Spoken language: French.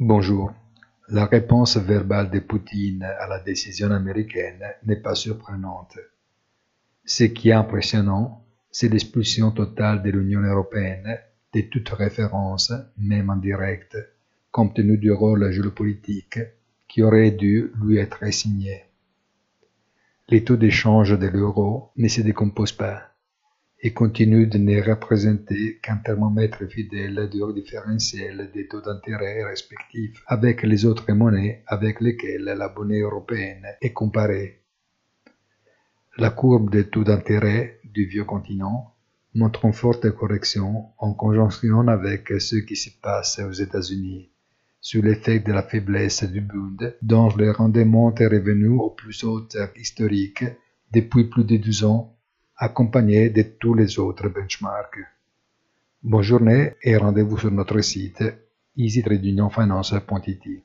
Bonjour. La réponse verbale de Poutine à la décision américaine n'est pas surprenante. Ce qui est impressionnant, c'est l'expulsion totale de l'Union européenne de toute référence, même en direct, compte tenu du rôle géopolitique qui aurait dû lui être assigné. Les taux d'échange de l'euro ne se décomposent pas et continue de ne représenter qu'un thermomètre fidèle du différentiel des taux d'intérêt respectifs avec les autres monnaies avec lesquelles la monnaie européenne est comparée. La courbe des taux d'intérêt du vieux continent montre une forte correction en conjonction avec ce qui se passe aux États-Unis sous l'effet de la faiblesse du Bund, dont le rendement est revenu au plus haut historique depuis plus de 12 ans accompagné de tous les autres benchmarks. Bonne journée et rendez-vous sur notre site easytradeunionfinance.it.